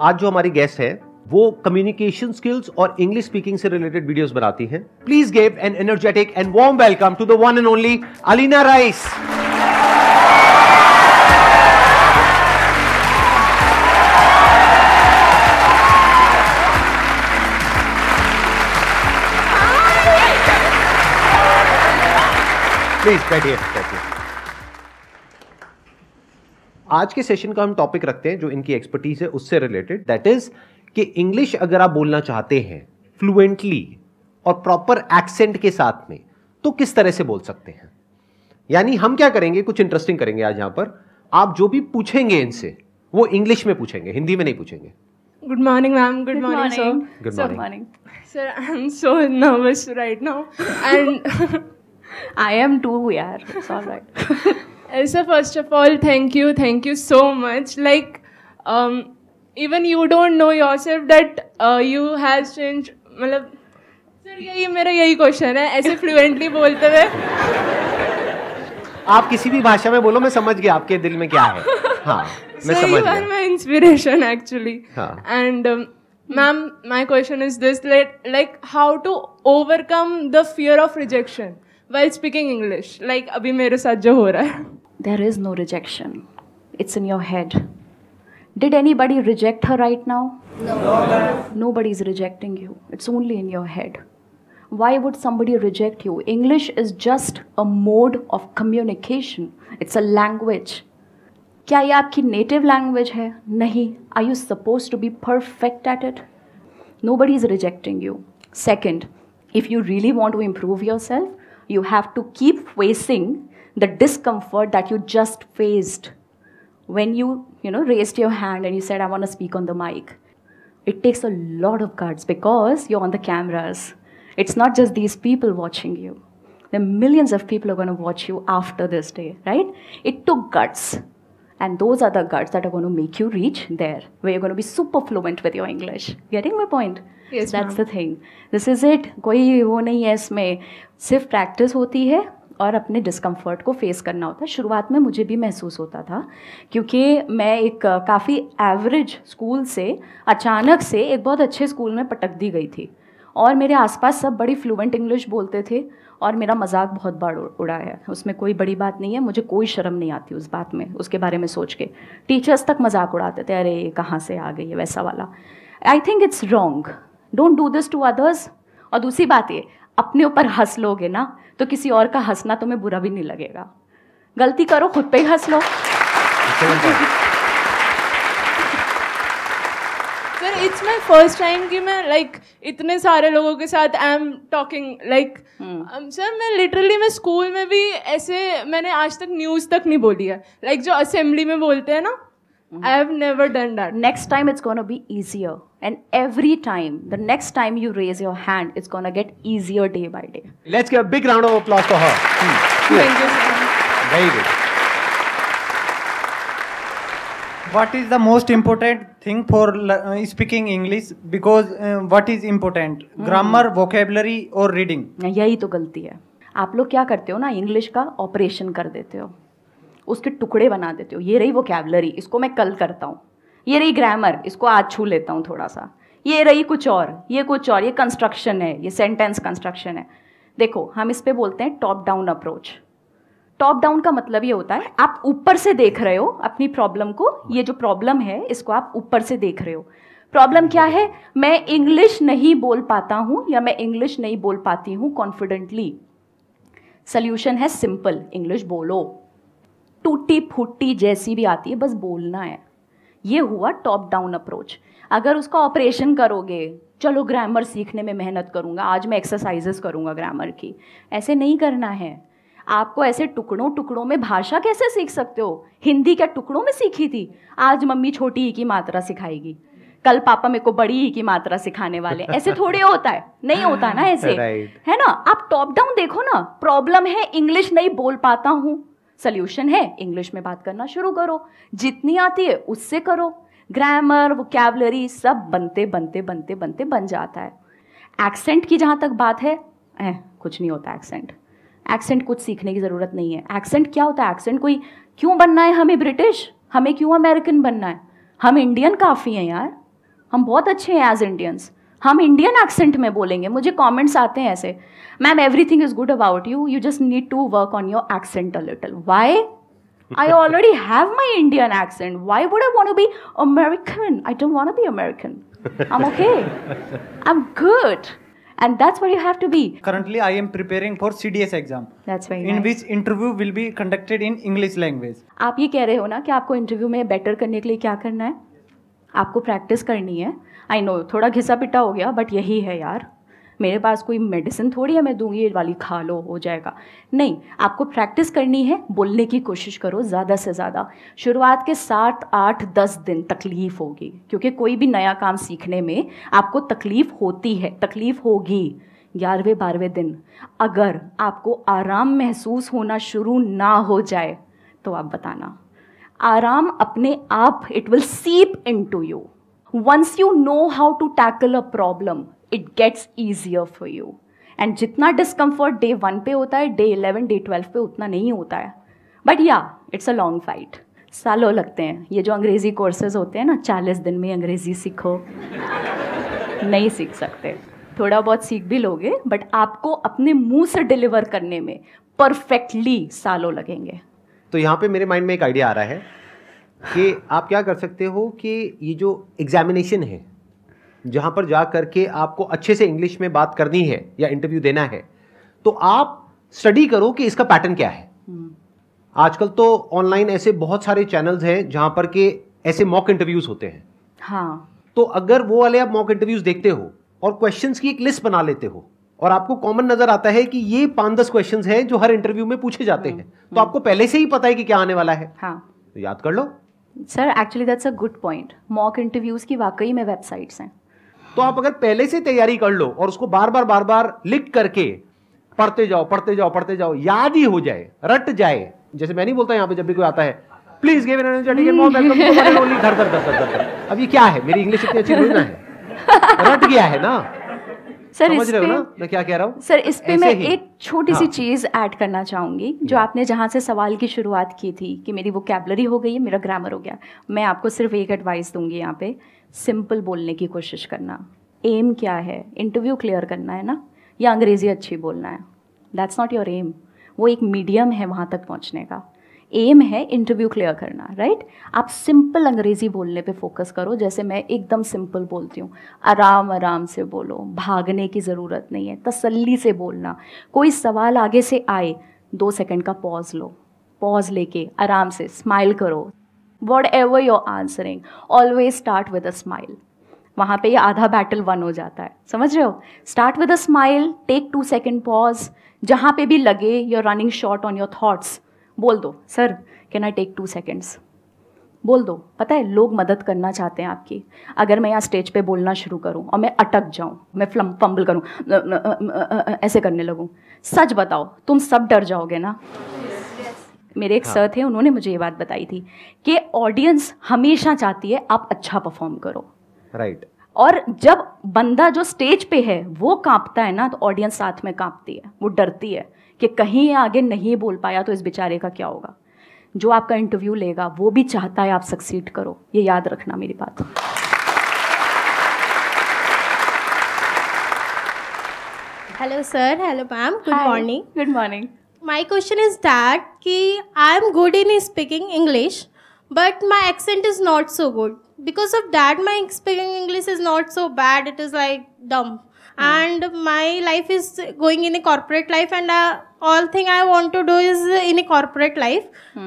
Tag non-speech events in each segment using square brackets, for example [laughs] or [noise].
आज जो हमारी गेस्ट है, वो कम्युनिकेशन स्किल्स और इंग्लिश स्पीकिंग से रिलेटेड वीडियोस बनाती हैं। Please give an energetic and warm welcome to the one and only Alina Rice please बैठिए। आज के सेशन का हम टॉपिक रखते हैं जो इनकी एक्सपर्टीज है उससे रिलेटेड दैट इज़ कि इंग्लिश अगर आप बोलना चाहते हैं फ्लुएंटली और प्रॉपर एक्सेंट के साथ में तो किस तरह से बोल सकते हैं यानी हम क्या करेंगे कुछ इंटरेस्टिंग करेंगे आज यहाँ पर आप जो भी पूछेंगे इनसे वो इंग्लिश में पूछेंगे हिंदी में नहीं पूछेंगे Good morning, ma'am. Good, Good morning, morning. sir. Good Sir, morning. Sir, I'm so nervous right now. And [laughs] I am too, yeah. It's all right. [laughs] Elsa, first of all thank you thank you so much like even you don't know your yourself that you has change मतलब sir यही मेरा यही question है. ऐसे fluently बोलते हुए. आप किसी भी भाषा में बोलो मैं समझ गया आपके दिल में क्या है. हाँ, [laughs] मैं so समझ गया. Inspiration actually and ma'am my question is this like how to overcome the fear of rejection while speaking English like अभी मेरे साथ जो हो रहा है. There is no rejection. It's in your head. Did anybody reject her right now? No. Nobody's rejecting you. It's only in your head. Why would somebody reject you? English is just a mode of communication, it's a language. क्या ये आपकी native language है नहीं are you suppose to be perfect at it nobody is rejecting you second if you really want to improve yourself you have to keep facing The discomfort that you just faced when you you know raised your hand and you said i want to speak on the mic it takes a lot of guts because you're on the cameras it's not just these people watching you there are millions of people who are going to watch you after this day right it took guts and those are the guts that are going to make you reach there where you're going to be super fluent with your english getting my point Yes, that's ma'am. the thing this is it कोई वो नहीं है इसमें सिर्फ practice होती है और अपने डिस्कम्फर्ट को फेस करना होता है। शुरुआत में मुझे भी महसूस होता था, क्योंकि मैं एक काफ़ी एवरेज स्कूल से, अचानक से एक बहुत अच्छे स्कूल में पटक दी गई थी। और मेरे आसपास सब बड़ी फ्लुएंट इंग्लिश बोलते थे और मेरा मज़ाक बहुत बार उड़- है। उसमें कोई बड़ी बात नहीं है, मुझे कोई शर्म नहीं आती उस बात में, उसके बारे में सोच के। टीचर्स तक मज़ाक उड़ाते थे, अरे, ये कहाँ से आ गई है? वैसा वाला। I think it's wrong don't do this to others और दूसरी बात ये अपने ऊपर हंस लोगे ना तो किसी और का हंसना तुम्हें बुरा भी नहीं लगेगा। गलती करो खुद पे ही हंस लो। Sir it's my first time कि मैं लाइक like, इतने सारे लोगों के साथ I am talking like sir मैं लिटरली मैं स्कूल में भी ऐसे मैंने आज तक न्यूज़ तक नहीं बोली है। लाइक like, जो असेंबली में बोलते हैं ना I have never done that next time it's going to be easier and every time the next time you raise your hand it's going to get easier day by day Let's give a big round of applause for her. Hmm. Thank you sir Very good. what is the most important thing for uh, speaking english because uh, what is important Mm-hmm. grammar vocabulary or reading यही तो गलती है आप लोग क्या करते हो ना इंग्लिश का ऑपरेशन कर देते हो उसके टुकड़े बना देते हो। ये रही वो कैबलरी इसको मैं कल करता हूँ। ये रही ग्रामर इसको आज छू लेता हूँ थोड़ा सा। ये रही कुछ और, ये कुछ और, ये कंस्ट्रक्शन है, ये सेंटेंस कंस्ट्रक्शन है। देखो, हम इस पर बोलते हैं top down approach top down का मतलब ये होता है, आप ऊपर से देख रहे हो अपनी प्रॉब्लम को, ये जो प्रॉब्लम है, इसको आप ऊपर से देख रहे हो। प्रॉब्लम क्या है? मैं इंग्लिश नहीं बोल पाता हूँ या मैं इंग्लिश नहीं बोल पाती हूँ कॉन्फिडेंटली सोल्यूशन है सिंपल इंग्लिश बोलो। टूटी फूटी जैसी भी आती है बस बोलना है। ये हुआ टॉप डाउन अप्रोच अगर उसका ऑपरेशन करोगे चलो ग्रामर सीखने में मेहनत करूँगा आज मैं एक्सरसाइजेस करूँगा ग्रामर की। ऐसे नहीं करना है। आपको ऐसे टुकड़ों टुकड़ों में भाषा कैसे सीख सकते हो? हिंदी क्या टुकड़ों में सीखी थी? आज मम्मी छोटी ही की मात्रा सिखाएगी। कल पापा मेरे को बड़ी ही की मात्रा सिखाने वाले। ऐसे [laughs] थोड़े होता है। नहीं होता ना ऐसे। Right. है ना? आप टॉप डाउन देखो ना। प्रॉब्लम है इंग्लिश नहीं बोल पाता हूँ। सोल्यूशन है। इंग्लिश में बात करना शुरू करो। जितनी आती है उससे करो। ग्रामर वोकेबलरी सब बनते बनते बनते बनते बन जाता है। एक्सेंट की जहाँ तक बात है ए, कुछ नहीं होता एक्सेंट एक्सेंट कुछ सीखने की ज़रूरत नहीं है। एक्सेंट क्या होता है? एक्सेंट कोई क्यों बनना है हमें ब्रिटिश हमें क्यों अमेरिकन बनना है? हम इंडियन काफ़ी हैं यार। हम बहुत अच्छे हैं एज इंडियंस हम इंडियन एक्सेंट में बोलेंगे मुझे कमेंट्स आते हैं ऐसे ma'am everything is good about you you just need to work on your accent a little why I already have my Indian accent. Why would I want to be American? I don't want to be American. I'm okay. I'm good. And that's what you have to be. Currently, I am preparing for CDS exam, That's very in nice. which interview will be conducted in English language. आप ये कह रहे हो ना कि आपको interview में better करने के लिए क्या करना है आपको प्रैक्टिस करनी है। आई नो थोड़ा घिसा पिटा हो गया बट यही है यार। मेरे पास कोई मेडिसिन थोड़ी है, मैं दूँगी, ये वाली खा लो, हो जाएगा। नहीं, आपको प्रैक्टिस करनी है, बोलने की कोशिश करो, ज़्यादा से ज़्यादा। शुरुआत के सात, आठ, दस दिन तकलीफ़ होगी, क्योंकि कोई भी नया काम सीखने में आपको तकलीफ़ होती है, तकलीफ़ होगी। ग्यारहवें, बारहवें दिन, अगर आपको आराम महसूस होना शुरू ना हो जाए तो आप बताना। आराम अपने आप it will seep into you once you know how to tackle a problem it gets easier for you and जितना डिस्कम्फर्ट डे वन पे होता है डे इलेवन डे ट्वेल्व पे उतना नहीं होता है. बट या इट्स अ लॉन्ग फाइट सालों लगते हैं. ये जो अंग्रेज़ी कोर्सेज होते हैं ना, चालीस दिन में अंग्रेज़ी सीखो. नहीं सीख सकते. थोड़ा बहुत सीख भी लोगे बट आपको अपने मुँह से डिलीवर करने में परफेक्टली सालों लगेंगे. तो यहाँ पे मेरे माइंड में एक आइडिया आ रहा है कि आप क्या कर सकते हो कि ये जो एग्जामिनेशन है जहाँ पर जा करके आपको अच्छे से इंग्लिश में बात करनी है या इंटरव्यू देना है तो आप स्टडी करो कि इसका पैटर्न क्या है। आजकल तो ऑनलाइन ऐसे बहुत सारे चैनल्स हैं जहाँ पर के ऐसे मॉक इंटरव्यूज़ होते हैं। हाँ। तो अगर वो वाले आप मॉक इंटरव्यूज़ देखते हो और क्वेश्चंस की एक लिस्ट बना लेते हो और आपको कॉमन नज़र आता है कि ये पाँच दस क्वेश्चन हैं जो हर इंटरव्यू में पूछे जाते हैं। तो आपको पहले से ही पता है कि क्या आने वाला है। हाँ। तो याद कर लो। Sir actually that's a good point mock interviews की वाकई में वेबसाइट्स हैं। तो आप अगर पहले से तैयारी कर लो और उसको बार बार बार बार लिख करके पढ़ते जाओ पढ़ते जाओ पढ़ते जाओ याद ही हो जाए रट जाए। जैसे मैं नहीं बोलता यहाँ पे जब भी कोई आता है प्लीज़ गिव एन वेलकम। अब ये क्या है? मेरी इंग्लिश इतनी अच्छी थोड़ी ना है। रट गया है ना? सर इस समझ रहे हो पे ना मैं क्या कह रहा हूँ? सर इस पे मैं एक छोटी सी हाँ। चीज़ ऐड करना चाहूँगी जो आपने जहाँ से सवाल की शुरुआत की थी कि मेरी वो कैबलरी हो गई है मेरा ग्रामर हो गया मैं आपको सिर्फ़ एक एडवाइस दूँगी यहाँ पे सिंपल बोलने की कोशिश करना। एम क्या है? इंटरव्यू क्लियर करना है ना? या अंग्रेज़ी अच्छी बोलना है? दैट्स नॉट योर एम वो एक मीडियम है वहाँ तक पहुँचने का। एम है इंटरव्यू क्लियर करना राइट आप सिंपल अंग्रेज़ी बोलने पे फोकस करो, जैसे मैं एकदम सिंपल बोलती हूँ। आराम आराम से बोलो, भागने की ज़रूरत नहीं है, तसल्ली से बोलना। कोई सवाल आगे से आए, दो सेकंड का पॉज लो। पॉज लेके आराम से स्माइल करो। Whatever your answering always start with a smile वहाँ पे ये आधा बैटल वन हो जाता है। समझ रहे हो? Start with a smile take two second pause जहाँ पे भी लगे your running short on your thoughts बोल दो sir can I take two seconds बोल दो पता है लोग मदद करना चाहते हैं आपकी। अगर मैं यहाँ स्टेज पे बोलना शुरू करूँ और मैं अटक जाऊँ मैं फ्लम फंबल करूँ ऐसे करने लगूँ। सच बताओ तुम सब डर जाओगे ना? मेरे एक हाँ। सर थे उन्होंने मुझे ये बात बताई थी कि ऑडियंस हमेशा चाहती है आप अच्छा परफॉर्म करो। राइट और जब बंदा जो स्टेज पे है वो कांपता है ना तो ऑडियंस साथ में कांपती है वो डरती है कि कहीं आगे नहीं बोल पाया तो इस बेचारे का क्या होगा। जो आपका इंटरव्यू लेगा वो भी चाहता है आप सक्सीड करो। ये याद रखना मेरी बात। Hello sir hello ma'am good morning good morning My question is that कि I am good in speaking English but my accent is not so good. Because of that, my speaking English is not so bad. It is like dumb. And my life is going in a corporate life, and uh, all thing I want to do is in a corporate life.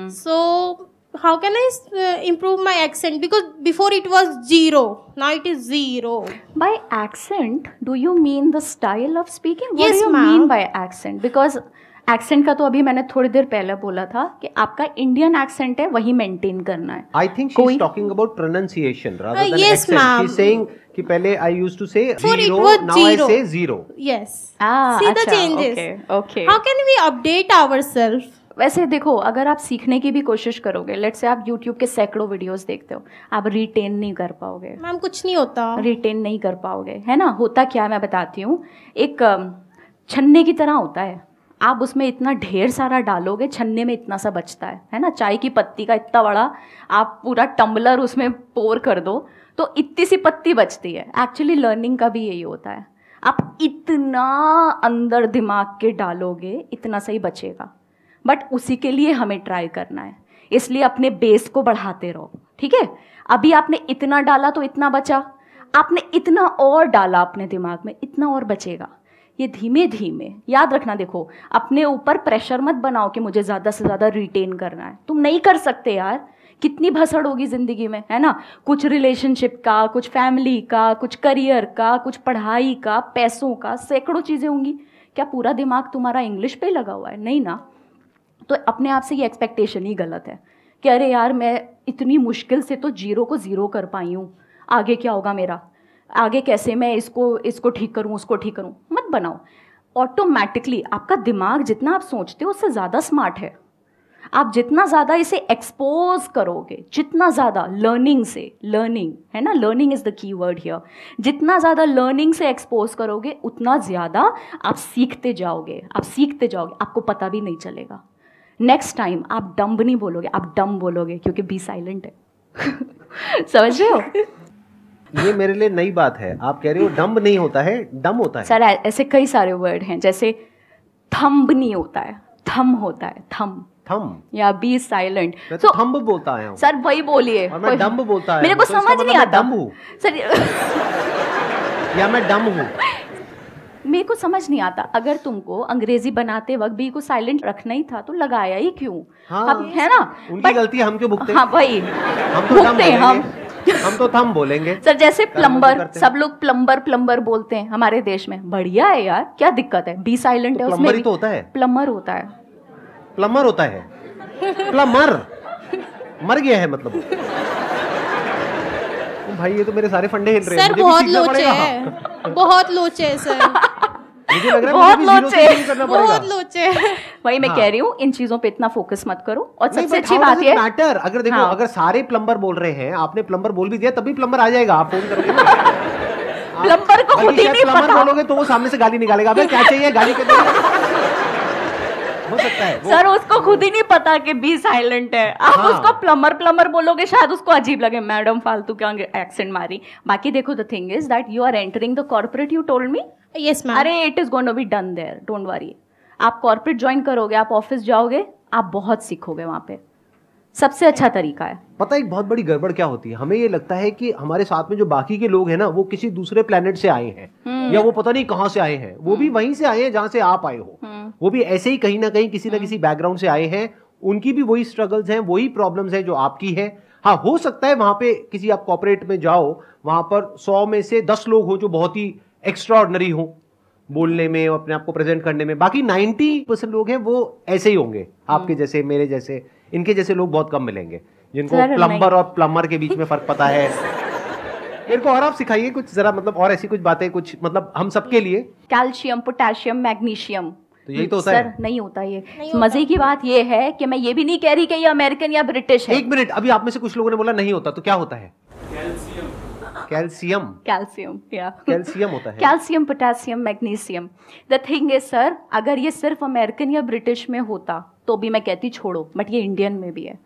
So how can I uh, improve my accent? Because before it was zero, now it is zero. by accent do you mean the style of speaking what Yes, do you mean by accent because accent का तो अभी मैंने थोड़ी देर पहले बोला था कि आपका इंडियन एक्सेंट है वही मेंटेन करना है। I think talking about pronunciation कि पहले I used to say how can we update ourself वैसे देखो अगर आप सीखने की भी कोशिश करोगे लेट्स से आप यूट्यूब के सैकड़ों वीडियोस देखते हो आप रिटेन नहीं कर पाओगे। मैम कुछ नहीं होता। रिटेन नहीं कर पाओगे है ना? होता क्या मैं बताती हूँ। एक छन्ने की तरह होता है। आप उसमें इतना ढेर सारा डालोगे, छन्ने में इतना सा बचता है है ना? चाय की पत्ती का इतना बड़ा आप पूरा टम्बलर उसमें पोर कर दो तो इतनी सी पत्ती बचती है। एक्चुअली लर्निंग का भी यही होता है। आप इतना अंदर दिमाग के डालोगे, इतना सही बचेगा। बट उसी के लिए हमें ट्राई करना है। इसलिए अपने बेस को बढ़ाते रहो, ठीक है? अभी आपने इतना डाला तो इतना बचा। आपने इतना और डाला अपने दिमाग में, इतना और बचेगा। ये धीमे धीमे, याद रखना देखो, अपने ऊपर प्रेशर मत बनाओ कि मुझे ज़्यादा से ज़्यादा रिटेन करना है। तुम नहीं कर सकते यार। कितनी भसड़ होगी ज़िंदगी में, है ना? कुछ रिलेशनशिप का, कुछ फैमिली का, कुछ करियर का, कुछ पढ़ाई का, पैसों का, सैकड़ों चीज़ें होंगी। क्या पूरा दिमाग तुम्हारा इंग्लिश पे लगा हुआ है? नहीं ना? तो अपने आप से ये एक्सपेक्टेशन ही गलत है कि अरे यार, मैं इतनी मुश्किल से तो ज़ीरो को ज़ीरो कर पाई हूँ। आगे क्या होगा मेरा? आगे कैसे मैं इसको इसको ठीक करूँ, उसको ठीक करूँ? मत बनाओ। ऑटोमेटिकली आपका दिमाग जितना आप सोचते हो, उससे ज़्यादा स्मार्ट है। आप जितना ज़्यादा इसे एक्सपोज करोगे, जितना ज़्यादा लर्निंग से लर्निंग है ना? Learning is the key word here जितना ज़्यादा लर्निंग से एक्सपोज करोगे, उतना ज़्यादा आप सीखते जाओगे। आप सीखते जाओगे, आपको पता भी नहीं चलेगा। नेक्स्ट टाइम आप डम्ब नहीं बोलोगे, आप डम बोलोगे, क्योंकि बी साइलेंट है। [laughs] समझ रहे हो? ये मेरे लिए नई बात है। आप कह रहे हो डम्ब नहीं होता है डम होता है। सर ऐसे कई सारे वर्ड हैं जैसे थम्ब नहीं होता है थम होता है थम। थम। या बी साइलेंट तो थंब बोलता हूँ। सर वही बोलिए और मैं डम्ब बोलता है मेरे को तो समझ मतलब नहीं आता। डम्ब हूँ। सर या मैं डम हूँ। मेरे को समझ नहीं आता। अगर तुमको अंग्रेज़ी बनाते वक्त बी को साइलेंट रखना ही था तो लगाया ही क्यों? हाँ। अब है ना? उनकी गलती हम क्यों भुगते? हाँ भाई हम तो भुगते हम। हम तो थम बोलेंगे। सर जैसे प्लम्बर सब लोग प्लम्बर प्लम्बर बोलते हैं हमारे देश में। बढ़िया है यार क्या दिक्कत है? बी साइलेंट तो है उसमें तो होता है। प्लम्बर होता है। प्लम्बर होता है। प्लम्बर मर गया है मतलब। भाई ये तो मेरे सारे फंडे हिल रहे हैं। सर बहुत लोचे। है। बहुत लोचे है सर। मुझे लग रहा है बहुत लोचे। बहुत लोचे वही मैं हाँ। कह रही हूँ इन चीज़ों पे इतना फोकस मत करो और सबसे अच्छी बात है मैटर अगर देखो हाँ। अगर सारे प्लम्बर बोल रहे हैं आपने प्लम्बर बोल भी दिया तभी प्लम्बर आ जाएगा आप फ़ोन करोगे प्लम्बर [laughs] को खुद ही नहीं पता। बोलोगे तो वो सामने से गाली निकालेगा अबे क्या चाहिए गाली के दो हो सकता है सर उसको खुद ही नहीं पता कि बी साइलेंट है। आप हाँ। उसको प्लम्बर प्लम्बर बोलोगे शायद उसको अजीब लगे मैडम फालतू क्या एक्सेंट मारी? बाकी देखो the thing is that you are entering the corporate you told me yes ma'am अरे it is going to be done there don't worry आप कॉर्पोरेट ज्वाइन करोगे आप ऑफ़िस जाओगे आप बहुत सीखोगे वहाँ पे। सबसे अच्छा तरीका है। पता है एक बहुत बड़ी गड़बड़ क्या होती है? हमें ये लगता है कि हमारे साथ में जो बाकी के लोग हैं ना वो किसी दूसरे प्लेनेट से आए हैं। या वो पता नहीं कहाँ से आए हैं। वो भी वहीं से आए हैं जहाँ से आप आए हो। वो भी ऐसे ही कहीं ना कहीं किसी ना किसी बैकग्राउंड से आए हैं। उनकी भी वही स्ट्रगल्स हैं वही प्रॉब्लम्स हैं जो आपकी है। हाँ हो सकता है वहाँ पे किसी आप कॉपरेट में जाओ वहाँ पर सौ में से दस लोग हो जो बहुत ही एक्स्ट्रा हो बोलने में अपने आप को प्रेजेंट करने में। बाकी 90 परसेंट लोग हैं वो ऐसे ही होंगे। आपके जैसे मेरे जैसे। इनके जैसे लोग बहुत कम मिलेंगे जिनको प्लम्बर और प्लम्बर के बीच में फ़र्क पता है। [laughs] मेरे को और आप सिखाइए कुछ जरा मतलब और ऐसी कुछ बातें कुछ मतलब हम सबके लिए। Calcium potassium magnesium. तो यही तो होता सर है नहीं होता ये। नहीं होता। मज़े की बात ये है कि मैं ये भी नहीं कह रही कि ये अमेरिकन या ब्रिटिश है। एक मिनट अभी आप में से कुछ लोगों ने बोला नहीं होता तो क्या होता है? Calcium calcium. या कैल्शियम होता है। Calcium potassium magnesium. The thing is sir अगर ये सिर्फ़ अमेरिकन या ब्रिटिश में होता तो भी मैं कहती छोड़ो बट ये इंडियन में भी है।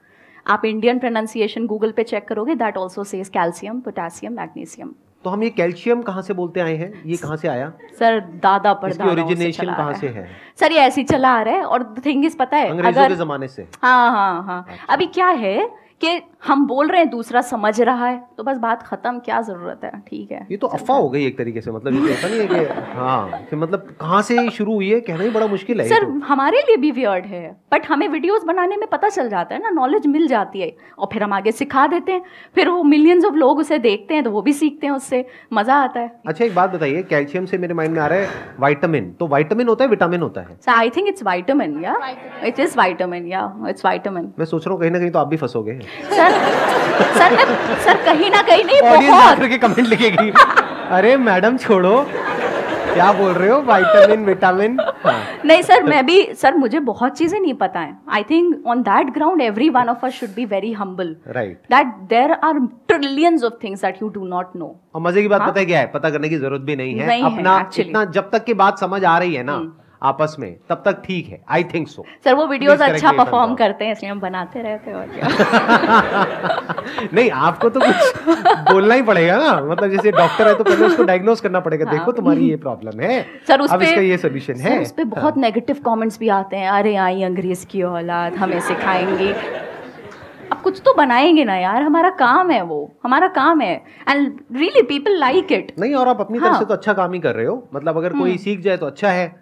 आप इंडियन प्रोनाउंसिएशन गूगल पे चेक करोगे that also says calcium potassium magnesium. तो हम ये कैल्शियम कहाँ से बोलते आए हैं? ये कहाँ से आया? सर दादा पर इसकी ओरिजिनेशन कहाँ से है। सर ये ऐसे चला आ रहा है और थिंग इज़ पता है अंग्रेज़ों अगर के जमाने से। हाँ हाँ हाँ। अभी क्या है कि हम बोल रहे हैं दूसरा समझ रहा है तो बस बात खत्म क्या ज़रूरत है? ठीक है। ये तो अफवाह हो। गई एक तरीके से मतलब ये तो नहीं है कि [laughs] हाँ कि मतलब कहाँ से शुरू हुई है कहना ही बड़ा मुश्किल है सर तो। हमारे लिए भी वियर्ड है बट हमें वीडियोस बनाने में पता चल जाता है ना नॉलेज मिल जाती है और फिर हम आगे सिखा देते हैं फिर वो मिलियंस ऑफ़ लोग उसे देखते हैं तो वो भी सीखते हैं उससे मज़ा आता है। अच्छा एक बात बताइए कैल्शियम से मेरे माइंड में आ रहा है वाइटामिन तो वाइटामिन होता है विटामिन होता है? आई थिंक इट्स वाइटामिन या इट इज़ वाइटामिन या इट्स वाइटामिन मैं सोच रहा हूँ कहीं ना कहीं तो आप भी फंसोगे। सर सर मैं सर कहीं ना कहीं नहीं बहुत। के कमेंट लिखेगी। अरे मैडम छोड़ो। क्या बोल रहे हो? वाइटामिन विटामिन हाँ। नहीं सर मैं भी सर मुझे बहुत चीज़ें नहीं पता है। I think on that ground every one of us should be very humble right that there are trillions of things that you do not know और मज़े की बात हाँ? पता है क्या है? पता करने की ज़रूरत भी नहीं है। नहीं अपना actually. इतना जब तक की बात समझ आ रही है ना आपस में तब तक ठीक है आई थिंक सो सर वो वीडियोस अच्छा परफॉर्म करते हैं इसलिए हम बनाते रहते हैं और क्या [laughs] नहीं आपको तो कुछ बोलना ही पड़ेगा ना। मतलब जैसे डॉक्टर है तो पहले उसको डायग्नोस करना पड़ेगा। हाँ। देखो तुम्हारी ये प्रॉब्लम है। सर उस अब इसका ये सोल्यूशन है। उस पे बहुत नेगेटिव कमेंट्स भी आते हैं। अरे आई अंग्रेज़ की औलाद हमें सिखाएँगे अब कुछ तो बनाएँगे ना यार। हमारा काम है वो। हमारा काम है। And really people like it नहीं और आप अपनी हाँ. तरफ़ हाँ। से तो अच्छा काम ही कर रहे हो। मतलब अगर कोई सीख जाए तो अच्छा है।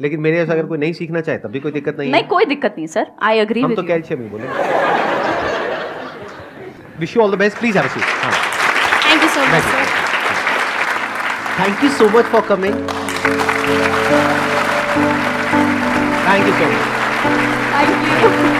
लेकिन मेरे ऐसा अगर हम्म। कोई नहीं सीखना चाहे तब भी कोई दिक्कत नहीं नहीं कोई दिक्कत नहीं सर। आई अग्री हम तो कैल्शियम ही बोले wish you all the best please have a seat thank you so much sir thank you so much for coming thank you so much thank you